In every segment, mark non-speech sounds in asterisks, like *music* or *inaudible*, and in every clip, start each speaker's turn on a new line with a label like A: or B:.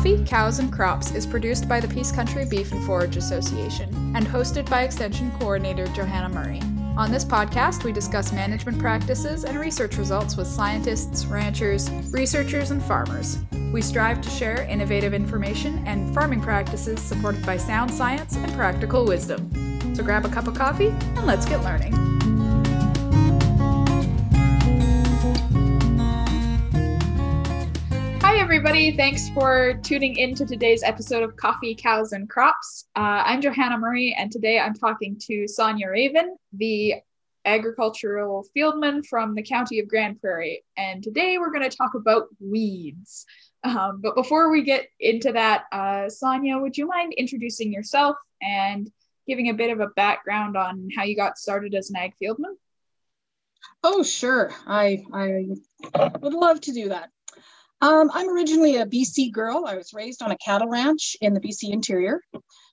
A: Coffee, Cows, and Crops is produced by the Peace Country Beef and Forage Association and hosted by Extension Coordinator Johanna Murray. On this podcast, we discuss management practices and research results with scientists, ranchers, researchers, and farmers. We strive to share innovative information and farming practices supported by sound science and practical wisdom. So grab a cup of coffee and let's get learning. Everybody. Thanks for tuning in to today's episode of Coffee, Cows, and Crops. Uh, I'm Johanna Murray, and today I'm talking to Sonia Raven, the agricultural fieldman from the county of Grande Prairie. And today we're going to talk about weeds. Um, but before we get into that, uh, Sonia, would you mind introducing yourself and giving a bit of a background on how you got started as an ag fieldman?
B: Oh, sure. I, I would love to do that. Um, I'm originally a BC girl. I was raised on a cattle ranch in the BC interior.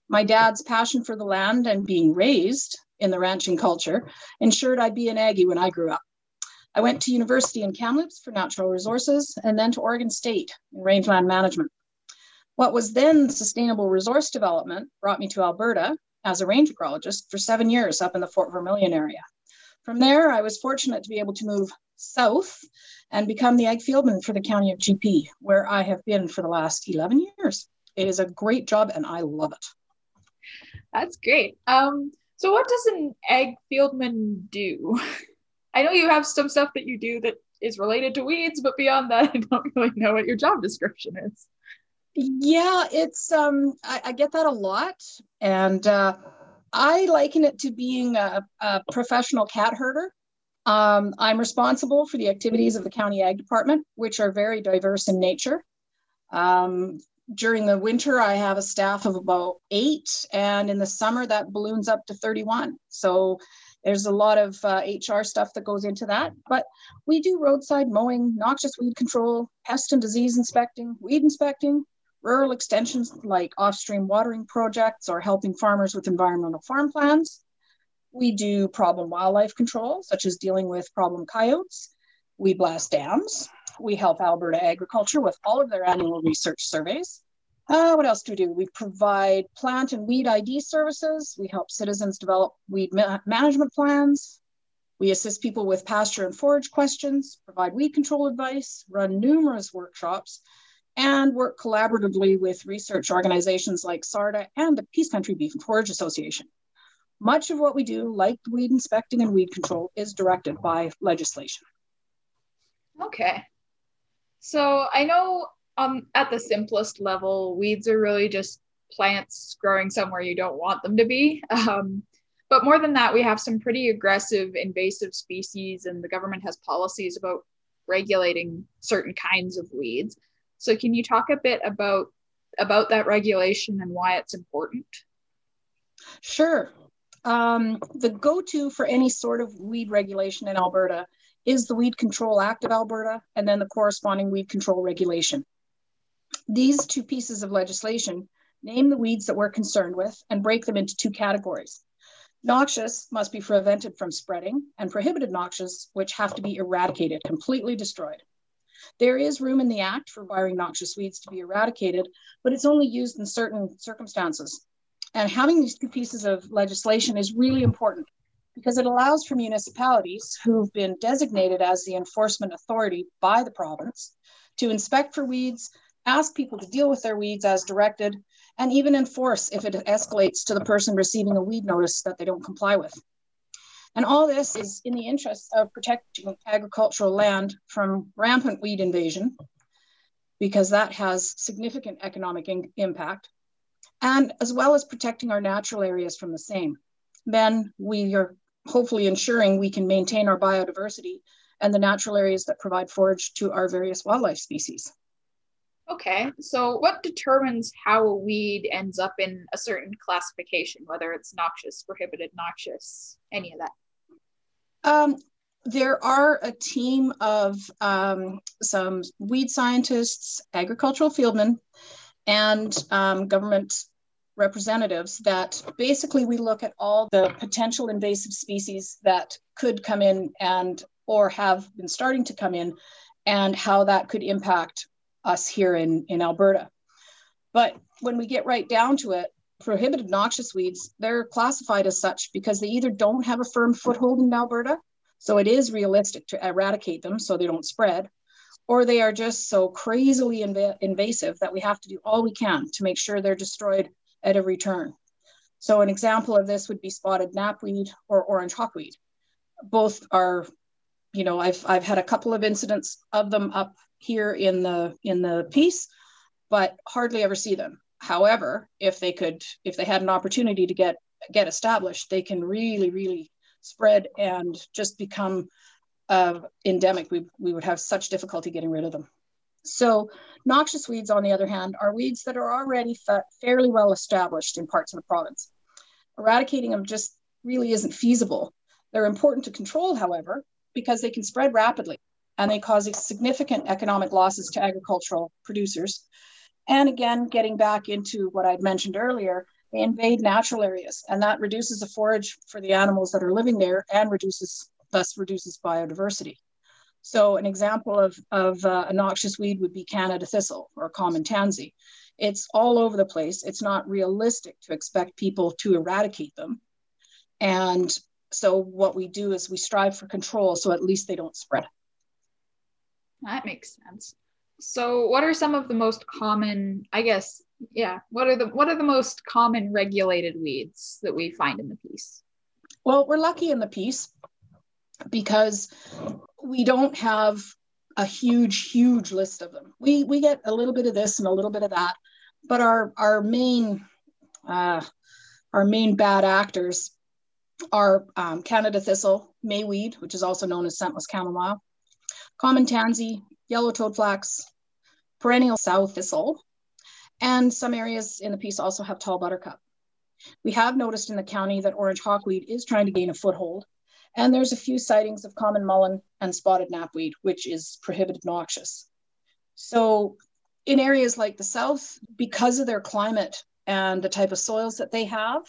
B: My dad's passion for the land and being raised in the ranching culture ensured I'd be an Aggie when I grew up. I went to university in Kamloops for natural resources and then to Oregon State in rangeland management. What was then sustainable resource development brought me to Alberta as a range ecologist for seven years up in the Fort Vermilion area. From there, I was fortunate to be able to move south and become the ag fieldman for the county of GP, where I have been for the last 11 years. It is a great job and I love it.
A: That's great. Um, so, what does an ag fieldman do? *laughs* I know you have some stuff that you do that is related to weeds, but beyond that, *laughs* I don't really know what your job description is.
B: Yeah, it's um, I, I get that a lot, and uh, I liken it to being a, a professional cat herder. Um, I'm responsible for the activities of the county ag department, which are very diverse in nature. Um, during the winter, I have a staff of about eight, and in the summer, that balloons up to 31. So there's a lot of uh, HR stuff that goes into that. But we do roadside mowing, noxious weed control, pest and disease inspecting, weed inspecting, rural extensions like off-stream watering projects or helping farmers with environmental farm plans. We do problem wildlife control, such as dealing with problem coyotes. We blast dams. We help Alberta Agriculture with all of their annual research surveys. Uh, what else do we do? We provide plant and weed ID services. We help citizens develop weed ma- management plans. We assist people with pasture and forage questions, provide weed control advice, run numerous workshops, and work collaboratively with research organizations like SARDA and the Peace Country Beef and Forage Association. Much of what we do, like weed inspecting and weed control, is directed by legislation.
A: Okay. So I know um, at the simplest level, weeds are really just plants growing somewhere you don't want them to be. Um, but more than that, we have some pretty aggressive invasive species, and the government has policies about regulating certain kinds of weeds. So can you talk a bit about about that regulation and why it's important?
B: Sure. Um, the go-to for any sort of weed regulation in Alberta is the Weed Control Act of Alberta and then the corresponding weed control regulation. These two pieces of legislation name the weeds that we're concerned with and break them into two categories. Noxious must be prevented from spreading, and prohibited noxious, which have to be eradicated, completely destroyed. There is room in the Act for requiring noxious weeds to be eradicated, but it's only used in certain circumstances. And having these two pieces of legislation is really important because it allows for municipalities who've been designated as the enforcement authority by the province to inspect for weeds, ask people to deal with their weeds as directed, and even enforce if it escalates to the person receiving a weed notice that they don't comply with. And all this is in the interest of protecting agricultural land from rampant weed invasion, because that has significant economic in- impact, and as well as protecting our natural areas from the same. Then we are hopefully ensuring we can maintain our biodiversity and the natural areas that provide forage to our various wildlife species.
A: Okay, so what determines how a weed ends up in a certain classification, whether it's noxious, prohibited, noxious, any of that?
B: Um, there are a team of um, some weed scientists, agricultural fieldmen, and um, government representatives that basically we look at all the potential invasive species that could come in and or have been starting to come in and how that could impact us here in, in Alberta. But when we get right down to it, prohibited noxious weeds, they're classified as such because they either don't have a firm foothold in Alberta, so it is realistic to eradicate them so they don't spread, or they are just so crazily inv- invasive that we have to do all we can to make sure they're destroyed at every turn. So an example of this would be spotted knapweed or orange hawkweed. Both are, you know, I've I've had a couple of incidents of them up here in the in the Peace, but hardly ever see them. However, if they could, if they had an opportunity to get get established, they can really, really spread and just become uh, endemic. We we would have such difficulty getting rid of them. So noxious weeds, on the other hand, are weeds that are already fa- fairly well established in parts of the province. Eradicating them just really isn't feasible. They're important to control, however, because they can spread rapidly and they cause significant economic losses to agricultural producers. And again, getting back into what I'd mentioned earlier, they invade natural areas and that reduces the forage for the animals that are living there and reduces, thus reduces biodiversity. So an example of, of uh, a noxious weed would be Canada thistle or common tansy. It's all over the place. It's not realistic to expect people to eradicate them. And so what we do is we strive for control so at least they don't spread.
A: That makes sense. So what are some of the most common, I guess, yeah, what are the what are the most common regulated weeds that we find in the Peace?
B: Well, we're lucky in the Peace because we don't have a huge, huge list of them. We we get a little bit of this and a little bit of that, but our our main uh, our main bad actors are um, Canada thistle, mayweed, which is also known as scentless chamomile, common tansy, yellow toadflax, perennial sow thistle, and some areas in the Peace also have tall buttercup. We have noticed in the county that orange hawkweed is trying to gain a foothold, and there's a few sightings of common mullein and spotted knapweed, which is prohibited noxious. So in areas like the South, because of their climate and the type of soils that they have,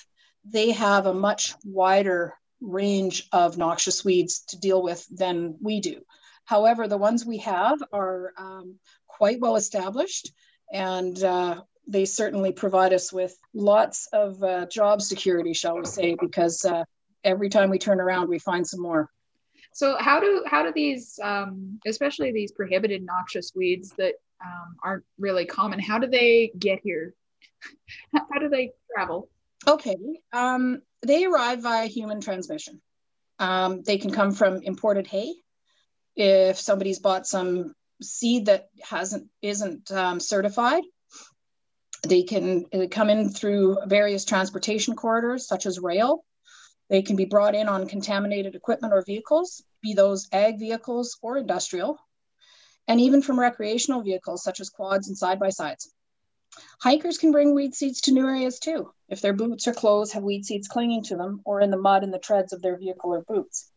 B: they have a much wider range of noxious weeds to deal with than we do. However, the ones we have are um, quite well established and uh, they certainly provide us with lots of uh, job security, shall we say, because uh, every time we turn around, we find some more.
A: So how do how do these, um, especially these prohibited noxious weeds that um, aren't really common, how do they get here? *laughs* how do they travel?
B: Okay, um, they arrive via human transmission. Um, they can come from imported hay. If somebody's bought some seed that hasn't isn't um, certified, they can come in through various transportation corridors, such as rail. They can be brought in on contaminated equipment or vehicles, be those ag vehicles or industrial, and even from recreational vehicles such as quads and side by sides. Hikers can bring weed seeds to new areas too, if their boots or clothes have weed seeds clinging to them or in the mud in the treads of their vehicle or boots.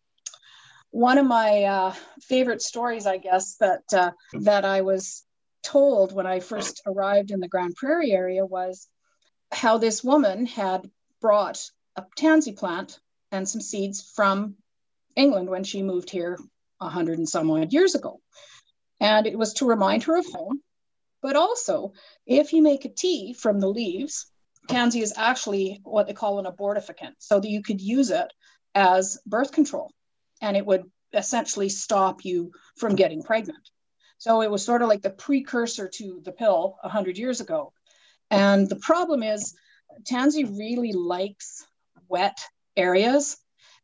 B: One of my uh, favorite stories, I guess, that, uh, that I was told when I first arrived in the Grande Prairie area was how this woman had brought a tansy plant and some seeds from England when she moved here a hundred and some odd years ago. And it was to remind her of home. But also, if you make a tea from the leaves, tansy is actually what they call an abortifacient, so that you could use it as birth control and it would essentially stop you from getting pregnant. So it was sort of like the precursor to the pill 100 years ago. And the problem is, tansy really likes wet areas,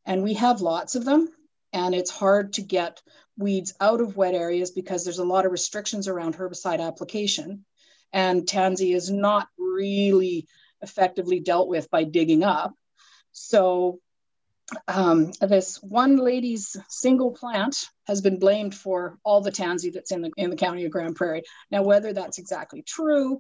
B: and we have lots of them. And it's hard to get weeds out of wet areas because there's a lot of restrictions around herbicide application. And tansy is not really effectively dealt with by digging up. So um, this one lady's single plant has been blamed for all the tansy that's in the in the county of Grande Prairie. Now, whether that's exactly true,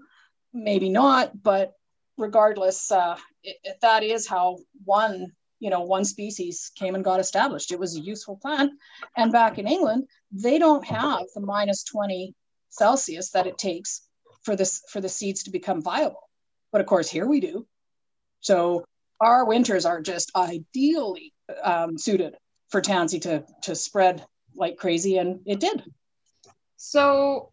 B: maybe not, but regardless, uh, it, it, that is how one you know one species came and got established. It was a useful plant, and back in England, they don't have the minus twenty Celsius that it takes for this for the seeds to become viable. But of course, here we do. So our winters are just ideally um, suited for tansy to to spread like crazy, and it did.
A: So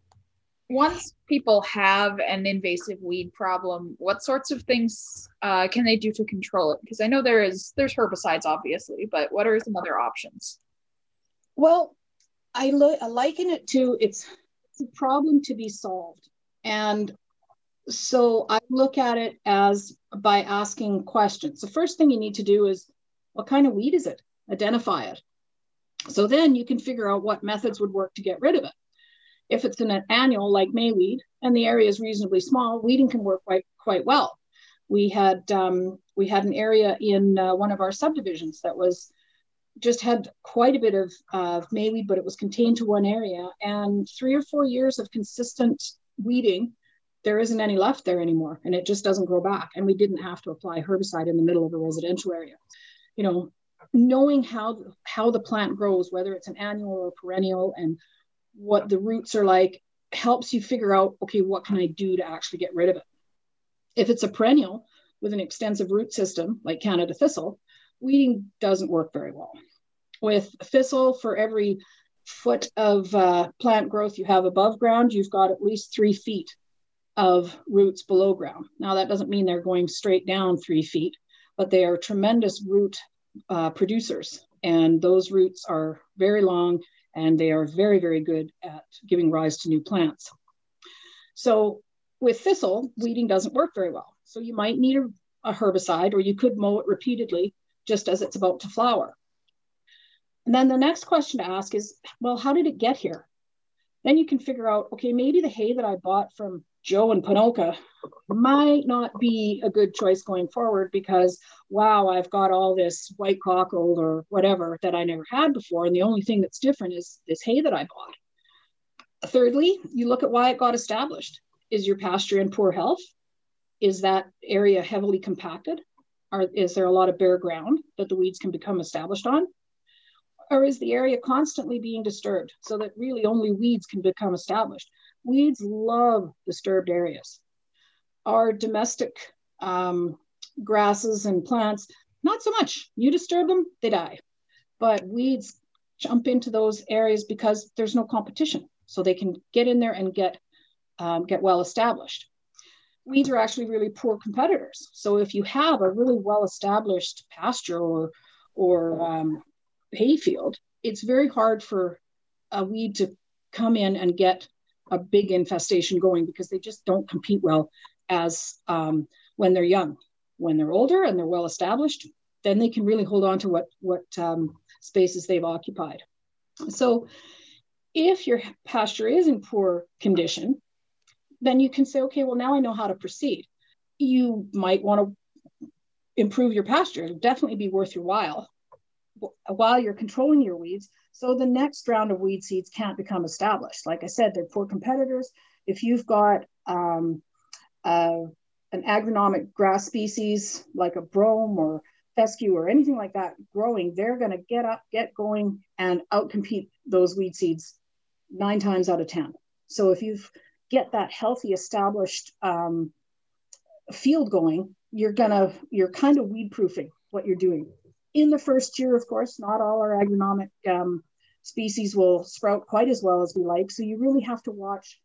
A: once people have an invasive weed problem, what sorts of things uh, can they do to control it? Because I know there is there's herbicides, obviously, but what are some other options?
B: Well, I, lo- I liken it to it's, it's a problem to be solved, and so I look at it as by asking questions. The first thing you need to do is, what kind of weed is it? Identify it. So then you can figure out what methods would work to get rid of it. If it's an annual like mayweed and the area is reasonably small, weeding can work quite quite well. We had um, we had an area in uh, one of our subdivisions that was just had quite a bit of uh, mayweed, but it was contained to one area. And three or four years of consistent weeding, there isn't any left there anymore, and it just doesn't grow back. And we didn't have to apply herbicide in the middle of a residential area. You know, knowing how how the plant grows, whether it's an annual or perennial, and what the roots are like helps you figure out okay what can i do to actually get rid of it? If it's a perennial with an extensive root system like canada thistle weeding doesn't work very well. With thistle for every foot of uh, plant growth you have above ground you've got at least three feet of roots below ground. Now that doesn't mean they're going straight down three feet but they are tremendous root uh, producers and those roots are very long and they are very, very good at giving rise to new plants. So with thistle, weeding doesn't work very well. So you might need a, a herbicide or you could mow it repeatedly just as it's about to flower. And then the next question to ask is, well, how did it get here? Then you can figure out, okay, maybe the hay that I bought from Joe and Ponoka might not be a good choice going forward because, wow, I've got all this white cockle or whatever that I never had before. And the only thing that's different is this hay that I bought. Thirdly, you look at why it got established. Is your pasture in poor health? Is that area heavily compacted? Are, is there a lot of bare ground that the weeds can become established on? Or is the area constantly being disturbed so that really only weeds can become established? Weeds love disturbed areas. Our domestic um, grasses and plants, not so much. You disturb them, they die. But weeds jump into those areas because there's no competition. So they can get in there and get, um, get well established. Weeds are actually really poor competitors. So if you have a really well established pasture or, or um, hayfield, it's very hard for a weed to come in and get a big infestation going because they just don't compete well as um, when they're young. When they're older and they're well established, then they can really hold on to what what um, spaces they've occupied. So, if your pasture is in poor condition, then you can say, okay, well now I know how to proceed. You might want to improve your pasture. It'll definitely be worth your while while you're controlling your weeds so the next round of weed seeds can't become established. Like I said, they're poor competitors. If you've got um, an agronomic grass species like a brome or fescue or anything like that growing, they're going to get up, get going, and outcompete those weed seeds nine times out of 10. So if you get that healthy, established um, field going, you're gonna, you're kind of weed proofing what you're doing in the first year, of course, not all our agronomic um, species will sprout quite as well as we like. So you really have to watch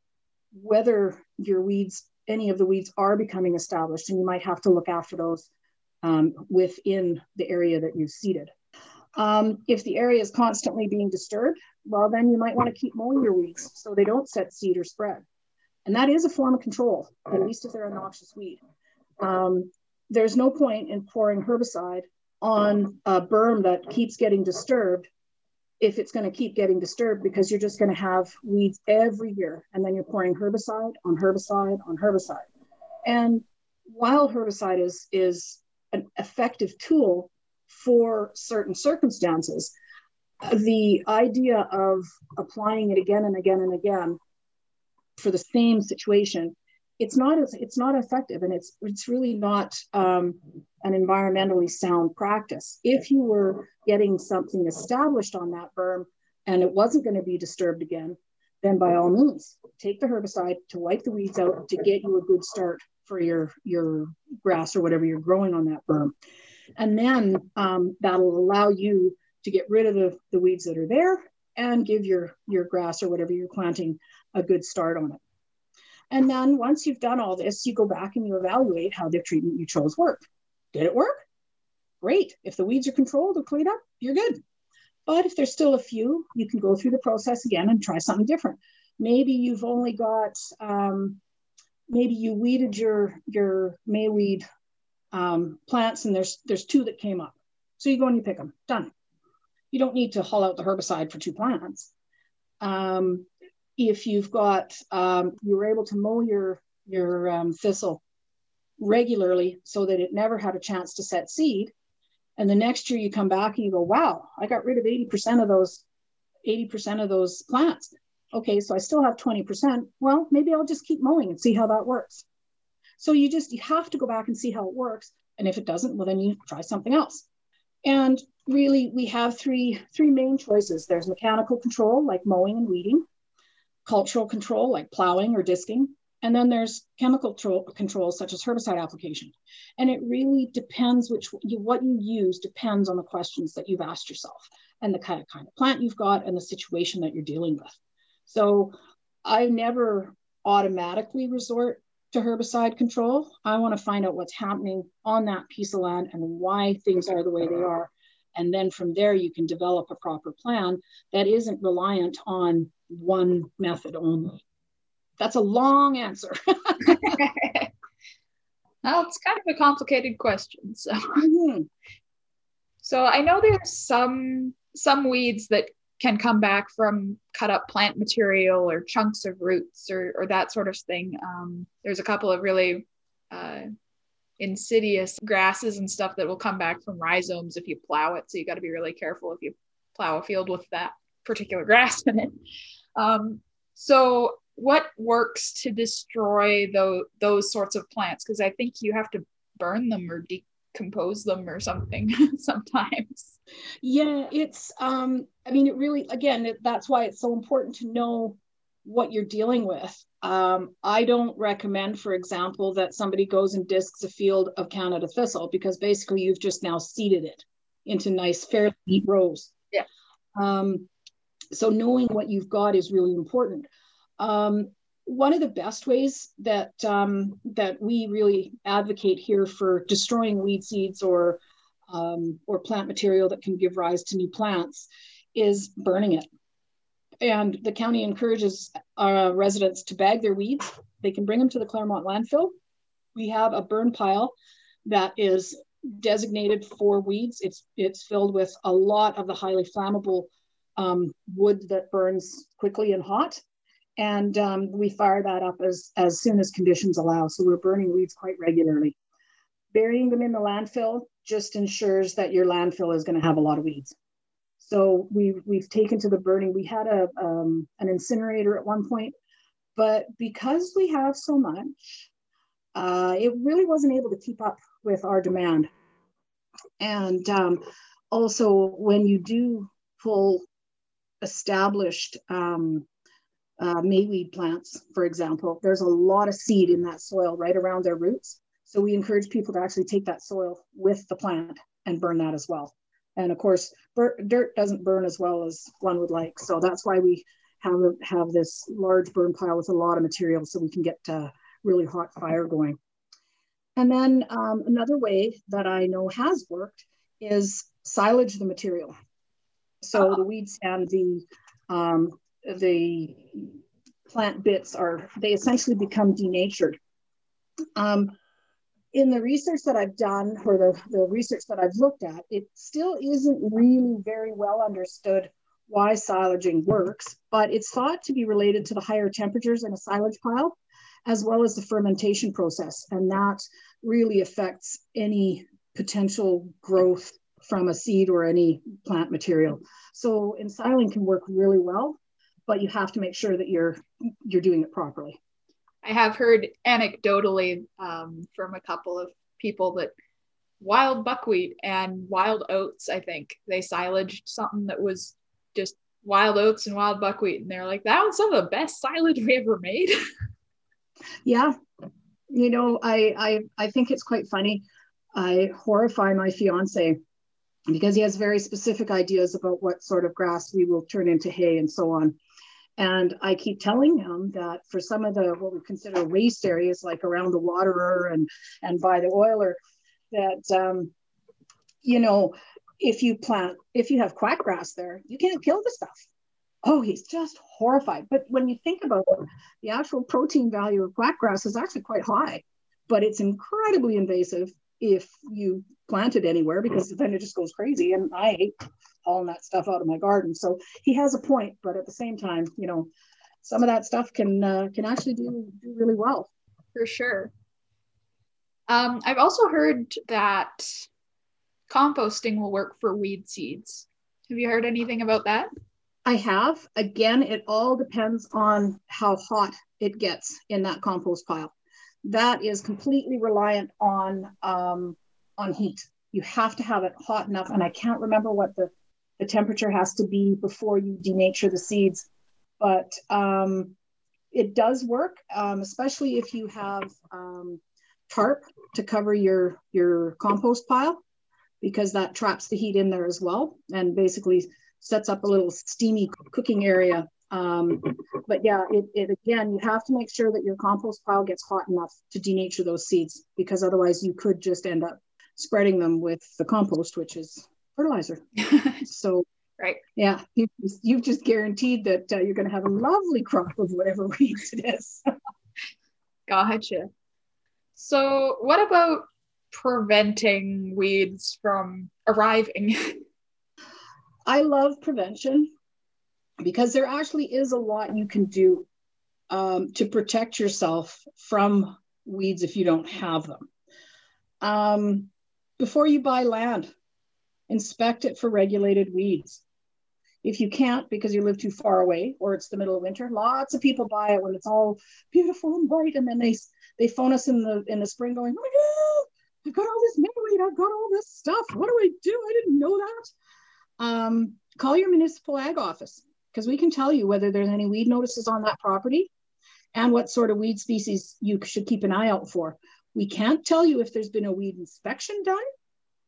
B: whether your weeds, any of the weeds are becoming established, and you might have to look after those um, within the area that you've seeded. Um, if the area is constantly being disturbed, well, then you might want to keep mowing your weeds so they don't set seed or spread. And that is a form of control, at least if they're a noxious weed. Um, there's no point in pouring herbicide on a berm that keeps getting disturbed if it's going to keep getting disturbed because you're just going to have weeds every year and then you're pouring herbicide on herbicide on herbicide. And while herbicide is is an effective tool for certain circumstances the idea of applying it again and again and again for the same situation it's not as it's not effective and it's it's really not um, an environmentally sound practice. If you were getting something established on that berm and it wasn't going to be disturbed again then by all means take the herbicide to wipe the weeds out to get you a good start for your your grass or whatever you're growing on that berm. And then um, that'll allow you to get rid of the, the weeds that are there and give your your grass or whatever you're planting a good start on it And then once you've done all this, you go back and you evaluate how the treatment you chose worked. Did it work? Great. If the weeds are controlled or cleaned up, you're good. But if there's still a few, you can go through the process again and try something different. Maybe you've only got, um, maybe you weeded your your mayweed um, plants and there's there's two that came up. So you go and you pick them. Done. You don't need to haul out the herbicide for two plants. Um, if you've got um, you were able to mow your your um, thistle regularly so that it never had a chance to set seed. And the next year you come back and you go wow i got rid of 80% of those 80% of those plants. Okay so i still have 20% well maybe i'll just keep mowing and see how that works. So you just you have to go back and see how it works. And if it doesn't well then you try something else. And really we have three three main choices. There's mechanical control like mowing and weeding cultural control like plowing or disking. And then there's chemical control, controls such as herbicide application. And it really depends which you, what you use depends on the questions that you've asked yourself and the kind of kind of plant you've got and the situation that you're dealing with. So I never automatically resort to herbicide control. I want to find out what's happening on that piece of land and why things are the way they are. And then from there, you can develop a proper plan that isn't reliant on one method only? That's a long answer. *laughs* well,
A: it's kind of a complicated question. So, mm-hmm. so I know there's some some weeds that can come back from cut up plant material or chunks of roots or, or that sort of thing. Um, there's a couple of really uh, insidious grasses and stuff that will come back from rhizomes if you plow it. So you got to be really careful if you plow a field with that particular grass *laughs* in it. Um, so what works to destroy those those sorts of plants? Because I think you have to burn them or decompose them or something *laughs* sometimes.
B: Yeah, it's um, I mean, it really again, it, that's why it's so important to know what you're dealing with. Um, I don't recommend, for example, that somebody goes and discs a field of Canada thistle because basically you've just now seeded it into nice, fairly neat rows.
A: Yeah.
B: Um, so knowing what you've got is really important. Um, one of the best ways that um, that we really advocate here for destroying weed seeds or um, or plant material that can give rise to new plants is burning it. And the county encourages uh, residents to bag their weeds. They can bring them to the Clairmont landfill. We have a burn pile that is designated for weeds. It's it's filled with a lot of the highly flammable um, wood that burns quickly and hot. And um, we fire that up as, as soon as conditions allow. So we're burning weeds quite regularly. Burying them in the landfill just ensures that your landfill is going to have a lot of weeds. So we've, we've taken to the burning. We had a, um, an incinerator at one point, but because we have so much, uh, it really wasn't able to keep up with our demand. And um, also, when you do pull established um, uh, mayweed plants, for example, there's a lot of seed in that soil right around their roots. So we encourage people to actually take that soil with the plant and burn that as well. And of course, dirt doesn't burn as well as one would like. So that's why we have, have this large burn pile with a lot of material so we can get uh, really hot fire going. And then um, another way that I know has worked is silage the material. So the weeds and the um, the plant bits are they essentially become denatured. Um, in the research that I've done, or the, the research that I've looked at, it still isn't really very well understood why silaging works, but it's thought to be related to the higher temperatures in a silage pile, as well as the fermentation process. And that really affects any potential growth from a seed or any plant material. So ensiling can work really well, but you have to make sure that you're you're doing it properly.
A: I have heard anecdotally um, from a couple of people that wild buckwheat and wild oats, I think they silaged something that was just wild oats and wild buckwheat, and they're like, that was some of the best silage we ever made. *laughs*
B: yeah, you know, I I I think it's quite funny. I horrify my fiance because he has very specific ideas about what sort of grass we will turn into hay and so on. And I keep telling him that for some of the what we consider waste areas, like around the waterer and and by the oiler, that um, you know, if you plant, if you have quackgrass there, you can't kill the stuff. Oh, he's just horrified. But when you think about it, the actual protein value of quackgrass is actually quite high, but it's incredibly invasive if you plant it anywhere because then it just goes crazy. And I hate hauling that stuff out of my garden. So he has a point, but at the same time, you know, some of that stuff can uh, can actually do, do really well.
A: For sure. Um, I've also heard that composting will work for weed seeds. Have you heard anything about that?
B: I have. Again, it all depends on how hot it gets in that compost pile. That is completely reliant on um, on heat. You have to have it hot enough, and I can't remember what the the temperature has to be before you denature the seeds. But um, it does work, um, especially if you have um, tarp to cover your, your compost pile, because that traps the heat in there as well and basically sets up a little steamy cooking area. Um, but yeah, it, it again, you have to make sure that your compost pile gets hot enough to denature those seeds, because otherwise you could just end up spreading them with the compost, which is fertilizer. *laughs* so
A: right,
B: yeah, you, you've just guaranteed that uh, you're going to have a lovely crop of whatever *laughs* weeds it is.
A: gotcha. So, what about preventing weeds from arriving? *laughs*
B: I love prevention because there actually is a lot you can do um, to protect yourself from weeds if you don't have them. Um, before you buy land, inspect it for regulated weeds. If you can't because you live too far away or it's the middle of winter, lots of people buy it when it's all beautiful and bright, and then they they phone us in the in the spring going, "Oh my God, I've got all this milkweed, I've got all this stuff. What do I do? I didn't know that." Um, call your municipal ag office because we can tell you whether there's any weed notices on that property and what sort of weed species you should keep an eye out for. We can't tell you if there's been a weed inspection done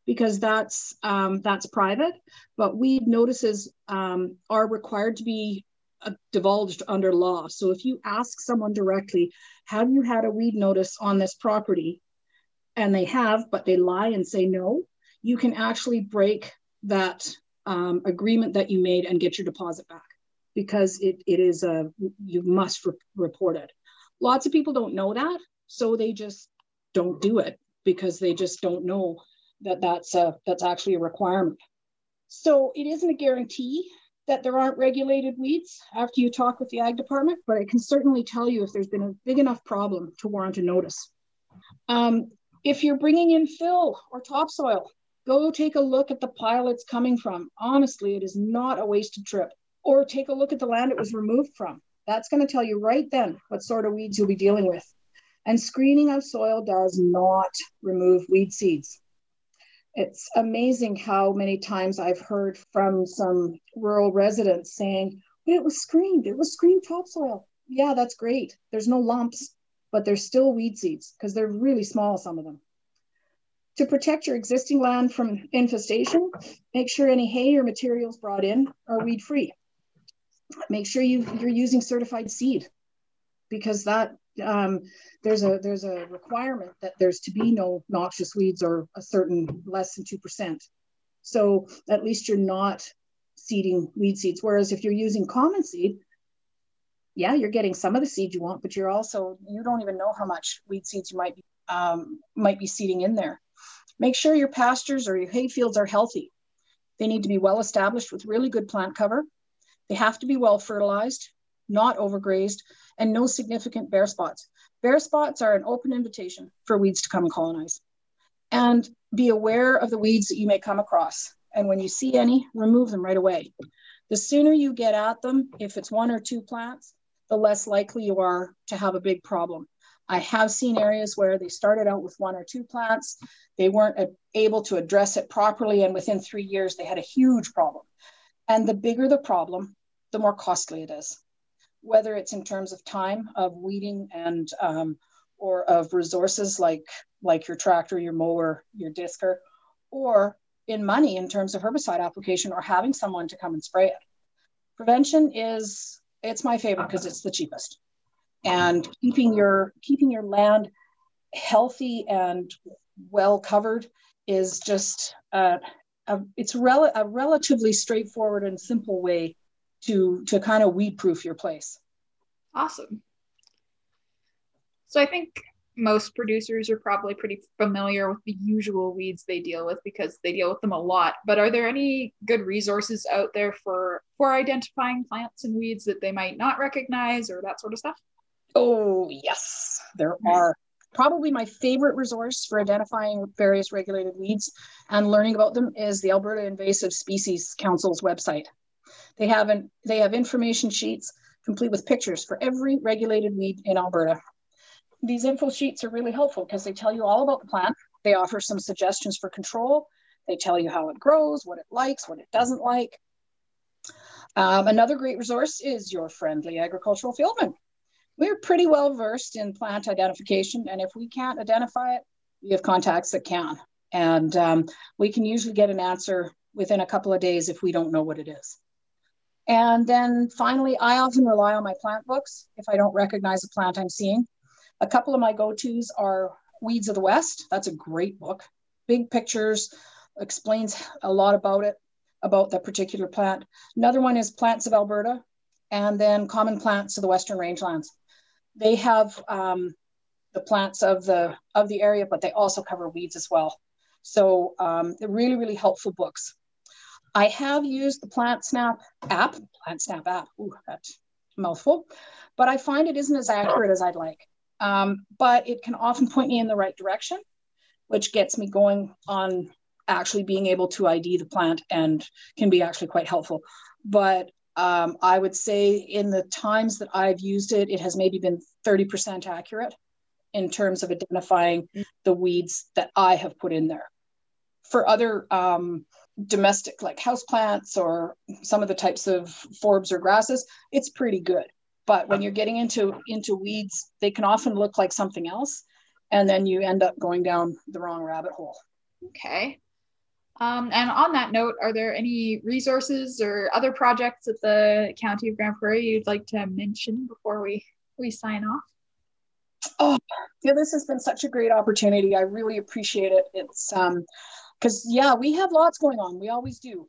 B: because that's um, that's private. But weed notices um, are required to be uh, divulged under law. So if you ask someone directly, "Have you had a weed notice on this property?" and they have, but they lie and say no, you can actually break that um, agreement that you made and get your deposit back because it, it is a you must re- report it. Lots of people don't know that, so they just don't do it because they just don't know that that's a, that's actually a requirement. So it isn't a guarantee that there aren't regulated weeds after you talk with the ag department, but I can certainly tell you if there's been a big enough problem to warrant a notice. Um, if you're bringing in fill or topsoil, go take a look at the pile it's coming from. Honestly, it is not a wasted trip. Or take a look at the land it was removed from. That's going to tell you right then what sort of weeds you'll be dealing with. And screening of soil does not remove weed seeds. It's amazing how many times I've heard from some rural residents saying, it was screened, it was screened topsoil. Yeah, that's great. There's no lumps, but there's still weed seeds because they're really small, some of them. To protect your existing land from infestation, make sure any hay or materials brought in are weed free. Make sure you, you're using certified seed because that um, there's a there's a requirement that there's to be no noxious weeds or a certain less than two percent. So at least you're not seeding weed seeds. Whereas if you're using common seed, yeah, you're getting some of the seed you want, but you're also you don't even know how much weed seeds you might be um, might be seeding in there. Make sure your pastures or your hay fields are healthy. They need to be well established with really good plant cover. They have to be well fertilized, not overgrazed, and no significant bare spots. Bare spots are an open invitation for weeds to come and colonize. And be aware of the weeds that you may come across. And when you see any, remove them right away. The sooner you get at them, if it's one or two plants, the less likely you are to have a big problem. I have seen areas where they started out with one or two plants, they weren't able to address it properly, and within three years, they had a huge problem. And the bigger the problem, the more costly it is whether it's in terms of time of weeding and um, or of resources like like your tractor, your mower, your disker, or in money in terms of herbicide application or having someone to come and spray it. Prevention is It's my favorite because it's the cheapest. And keeping your keeping your land healthy and well covered is just uh, a, it's rel- a relatively straightforward and simple way to to kind of weed proof your place.
A: Awesome. So I think most producers are probably pretty familiar with the usual weeds they deal with because they deal with them a lot. But are there any good resources out there for for identifying plants and weeds that they might not recognize or that sort of stuff?
B: Oh, yes, there are. Probably my favorite resource for identifying various regulated weeds and learning about them is the Alberta Invasive Species Council's website. They have an, they have information sheets complete with pictures for every regulated weed in Alberta. These info sheets are really helpful because they tell you all about the plant. They offer some suggestions for control. They tell you how it grows, what it likes, what it doesn't like. Um, another great resource is your friendly agricultural fieldman we're pretty well versed in plant identification. And if we can't identify it, we have contacts that can. And um, we can usually get an answer within a couple of days if we don't know what it is. And then finally, I often rely on my plant books if I don't recognize a plant I'm seeing. A couple of my go-tos are Weeds of the West. That's a great book. Big pictures, explains a lot about it, about that particular plant. Another one is Plants of Alberta, and then Common Plants of the Western Rangelands they have um, the plants of the of the area, but they also cover weeds as well. So um, they're really, really helpful books. I have used the Plant Snap app, Plant Snap app. Ooh, that's mouthful, but I find it isn't as accurate as I'd like. Um, but it can often point me in the right direction, which gets me going on actually being able to ID the plant and can be actually quite helpful. But um, I would say in the times that I've used it, it has maybe been 30% accurate in terms of identifying the weeds that I have put in there. For other um, domestic, like houseplants or some of the types of forbs or grasses, it's pretty good. But when you're getting into into weeds, they can often look like something else, and then you end up going down the wrong rabbit hole.
A: Okay. Um, and on that note, are there any resources or other projects at the County of Grande Prairie you'd like to mention before we, we sign off?
B: Oh, yeah, this has been such a great opportunity. I really appreciate it. It's um, because yeah, we have lots going on. We always do.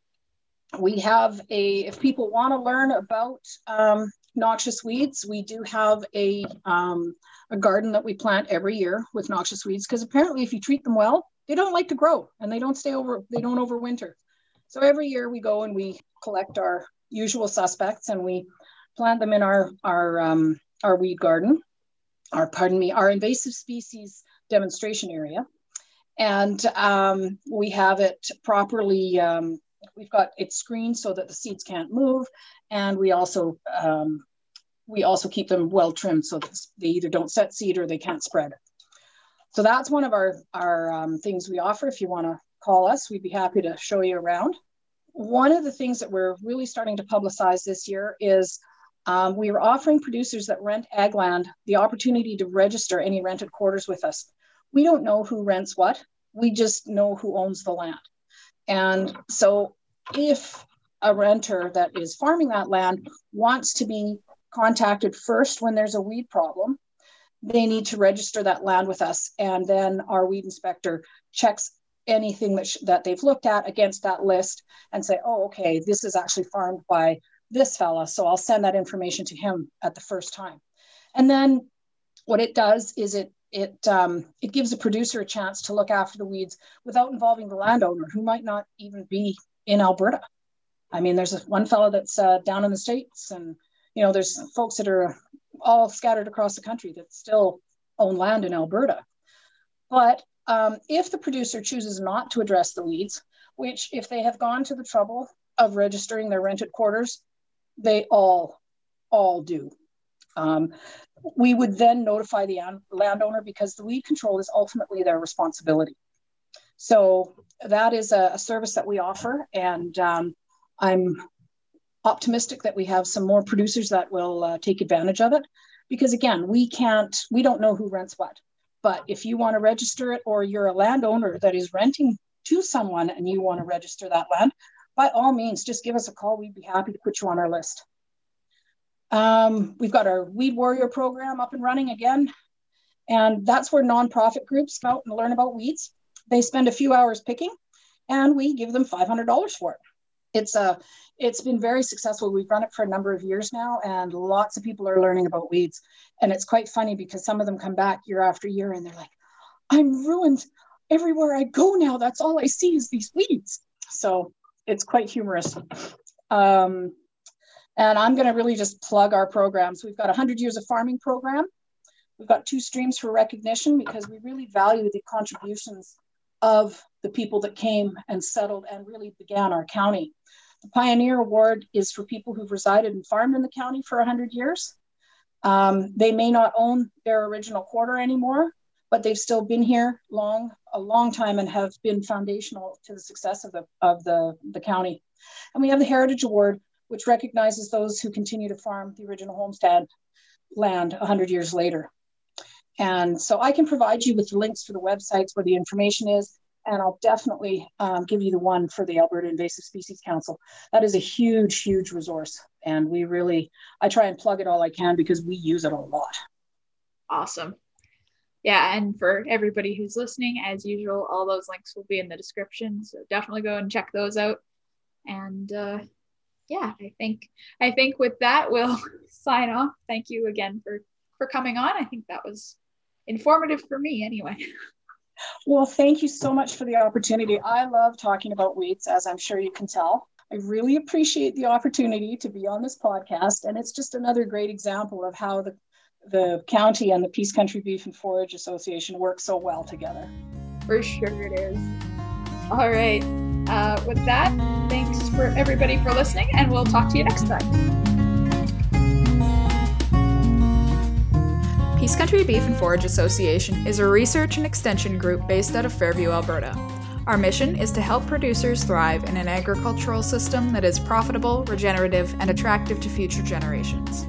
B: We have a if people want to learn about um, noxious weeds, we do have a um, a garden that we plant every year with noxious weeds because apparently if you treat them well, they don't like to grow and they don't stay over, they don't overwinter. So every year we go and we collect our usual suspects and we plant them in our, our, um, our weed garden, our, pardon me, our invasive species demonstration area. And um, we have it properly, um, we've got it screened so that the seeds can't move. And we also, um, we also keep them well trimmed so that they either don't set seed or they can't spread. So that's one of our, our um, things we offer. If you want to call us, we'd be happy to show you around. One of the things that we're really starting to publicize this year is um, we are offering producers that rent ag land the opportunity to register any rented quarters with us. We don't know who rents what, we just know who owns the land. And so if a renter that is farming that land wants to be contacted first when there's a weed problem, they need to register that land with us. And then our weed inspector checks anything that, that they've looked at against that list and say, oh, okay, this is actually farmed by this fella. So I'll send that information to him at the first time. And then what it does is it it um, it gives the producer a chance to look after the weeds without involving the landowner who might not even be in Alberta. I mean, there's a, one fellow that's uh, down in the states, and you know, there's folks that are all scattered across the country that still own land in Alberta. But um, if the producer chooses not to address the weeds, which if they have gone to the trouble of registering their rented quarters, they all, all do. Um, we would then notify the landowner because the weed control is ultimately their responsibility. So that is a, a service that we offer, and um, I'm optimistic that we have some more producers that will uh, take advantage of it because again we can't we don't know who rents what. But if you want to register it or you're a landowner that is renting to someone and you want to register that land by all means just give us a call. We'd be happy to put you on our list Um, we've got our Weed Warrior program up and running again. And that's where nonprofit groups come out and learn about weeds. They spend a few hours picking, and we give them $500 for it. It's a uh, it's been very successful. We've run it for a number of years now, and lots of people are learning about weeds. And it's quite funny because some of them come back year after year and they're like, I'm ruined everywhere I go now. That's all I see is these weeds. So it's quite humorous. Um, and I'm going to really just plug our programs. We've got a 100 Years of Farming program. We've got two streams for recognition because we really value the contributions of the people that came and settled and really began our county. The Pioneer Award is for people who've resided and farmed in the county for 100 years. Um, they may not own their original quarter anymore, but they've still been here long, a long time and have been foundational to the success of the, of the, the county. And we have the Heritage Award, which recognizes those who continue to farm the original homestead land 100 years later. And so I can provide you with the links for the websites where the information is, and I'll definitely um, give you the one for the Alberta Invasive Species Council. That is a huge, huge resource. And we really, I try and plug it all I can because we use it a lot.
A: Awesome yeah, and for everybody who's listening, as usual, all those links will be in the description. So definitely go and check those out. And uh, yeah, I think I think with that we'll *laughs* sign off. Thank you again for for coming on. I think that was informative for me anyway. *laughs*
B: Well, thank you so much for the opportunity. I love talking about weeds, as I'm sure you can tell. I really appreciate the opportunity to be on this podcast, and it's just another great example of how the the county and the Peace Country Beef and Forage Association work so well together.
A: For sure it is. All right. Uh, with that, thanks for everybody for listening, and we'll talk to you next time. Peace Country Beef and Forage Association is a research and extension group based out of Fairview, Alberta. Our mission is to help producers thrive in an agricultural system that is profitable, regenerative, and attractive to future generations.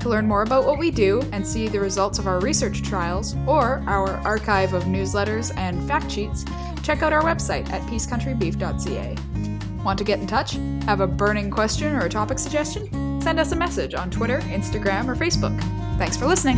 A: To learn more about what we do and see the results of our research trials or our archive of newsletters and fact sheets, check out our website at peacecountrybeef.ca. Want to get in touch? Have a burning question or a topic suggestion? Send us a message on Twitter, Instagram, or Facebook. Thanks for listening.